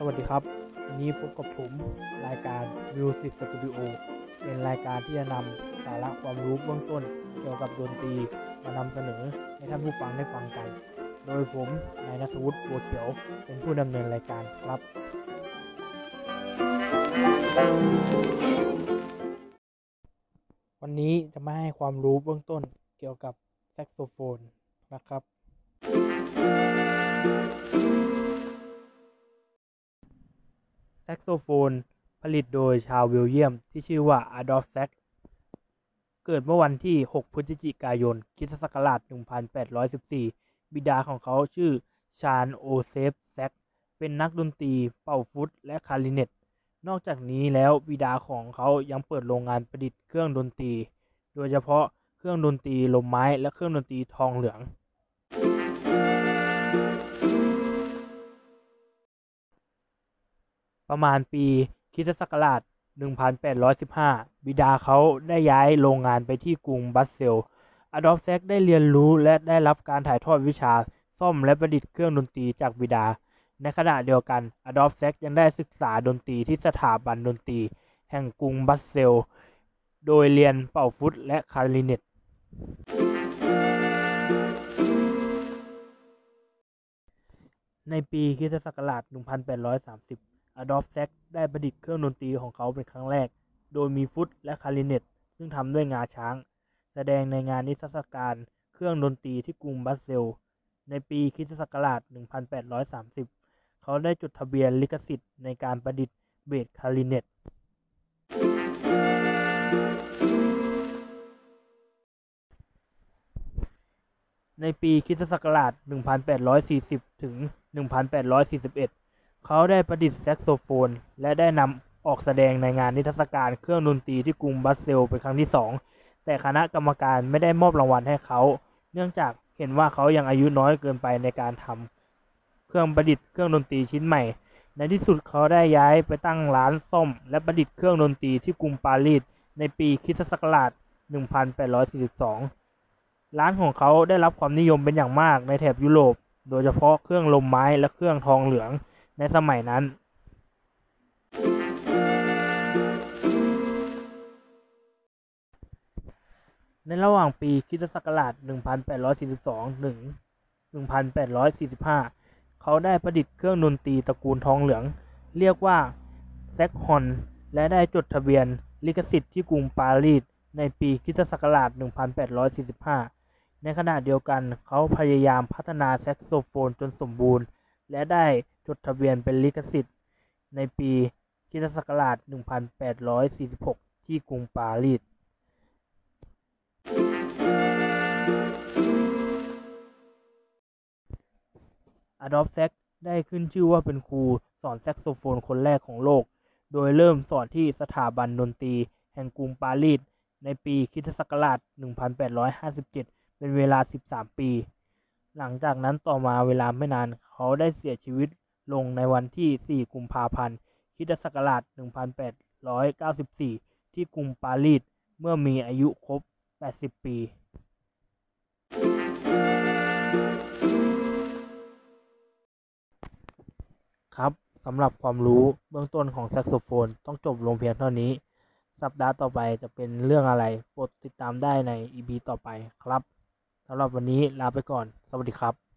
สวัสดีครับ วันนี้พบกับผมรายการ Music Studio เป็นรายการที่จะนำสาระความรู้เบื้องต้น เกี่ยวกับดนตรีมานำเสนอให้ท่านผู้ฟังได้ฟังกัน โดยผมนายนัทวุฒิบัวเขียว เป็นผู้ดำเนินรายการครับ วันนี้จะมาให้ความรู้เบื้องต้นเกี่ยวกับแซกโซโฟนนะครับแซกโซโฟน ผลิตโดยชาวเบลเยียม ที่ชื่อว่าอ d ดอ f แซกเกิดเมื่อวันที่ 6 พฤศจิกายนคริสตศักราช1814 บิดาของเขาชื่อชาร์ลโจเซฟแซกเป็นนักดนตรี เป่าฟลูต และคลาริเนต นอกจากนี้แล้วบิดาของเขายังเปิดโรงงานประดิษฐ์เครื่องดนตรี โดยเฉพาะเครื่องดนตรีลมไม้และเครื่องดนตรีทองเหลือง ประมาณปีคริสตศักราช 1815 บิดาเขาได้ย้ายโรงงานไปที่กรุงบัสเซล อดอล์ฟแซกได้เรียนรู้และได้รับการถ่ายทอดวิชาซ่อมและประดิษฐ์เครื่องดนตรีจากบิดา ในขณะเดียวกัน อดอล์ฟแซกยังได้ศึกษาดนตรีที่สถาบันดนตรี แห่งกรุงบัสเซล โดยเรียนเป่าฟุตและคาริเนตในปีคริสตศักราช 1830 อดอล์ฟแซกได้ประดิษฐ์เครื่องดนตรีของเขาเป็นครั้งแรก โดยมีฟุตและคาริเนตซึ่งทำด้วยงาช้าง แสดงในงานนิทรรศการเครื่องดนตรีที่กรุงบรัสเซล ในปีคริสตศักราช 1830 เขาได้จดทะเบียนลิขสิทธิ์ในการประดิษฐ์เบสคาริเนตในปีคริสตศักราช 1840 ถึง 1841 เขาได้ประดิษฐ์แซกโซโฟน และได้นำออกแสดงในงานนิทรรศการเครื่องดนตรีที่กรุงบรัสเซลเป็นครั้งที่สองแต่คณะกรรมการไม่ได้มอบรางวัลให้เขา เนื่องจากเห็นว่าเขายังอายุน้อยเกินไปในการทำเครื่องประดิษฐ์เครื่องดนตรีชิ้นใหม่ ในที่สุดเขาได้ย้ายไปตั้งร้านซ่อม และประดิษฐ์เครื่องดนตรีที่กรุงปารีสในปีคริสตศักราช 1842 ร้านของเขาได้รับความนิยมเป็นอย่างมากในแถบยุโรป โดยเฉพาะเครื่องลมไม้และเครื่องทองเหลือง ในสมัยนั้น ในระหว่างปีคริสตศักราช 1842 ถึง 1845 เขาได้ประดิษฐ์เครื่องดนตรีตระกูลทองเหลือง เรียกว่าแซกฮอน และได้จดทะเบียนลิขสิทธิ์ที่กรุงปารีสในปีคริสตศักราช 1845 ในขณะเดียวกันเขาพยายามพัฒนาแซกโซโฟนจนสมบูรณ์ และได้ จดทะเบียนเป็นลิขสิทธิ์ ในปีคริสตศักราช 1846 ที่กรุงปารีสอดอล์ฟแซกได้ขึ้นชื่อว่าเป็นครูสอนแซกโซโฟนคนแรกของโลก โดยเริ่มสอนที่สถาบันดนตรีแห่งกรุงปารีสในปีคริสตศักราช 1857 เป็นเวลา 13 ปี หลังจากนั้นต่อมาเวลาไม่นานเขาได้เสียชีวิต ลงในวันที่ 4 กุมภาพันธ์คริสตศักราช 1894 ที่กรุงปารีสเมื่อมีอายุครบ 80 ปีครับสำหรับความรู้เบื้องต้นของแซกโซโฟนต้องจบลงเพียงเท่านี้ สัปดาห์ต่อไปจะเป็นเรื่องอะไรโปรดติดตามได้ใน EP ต่อไปครับสำหรับวันนี้ลาไปก่อน สวัสดีครับ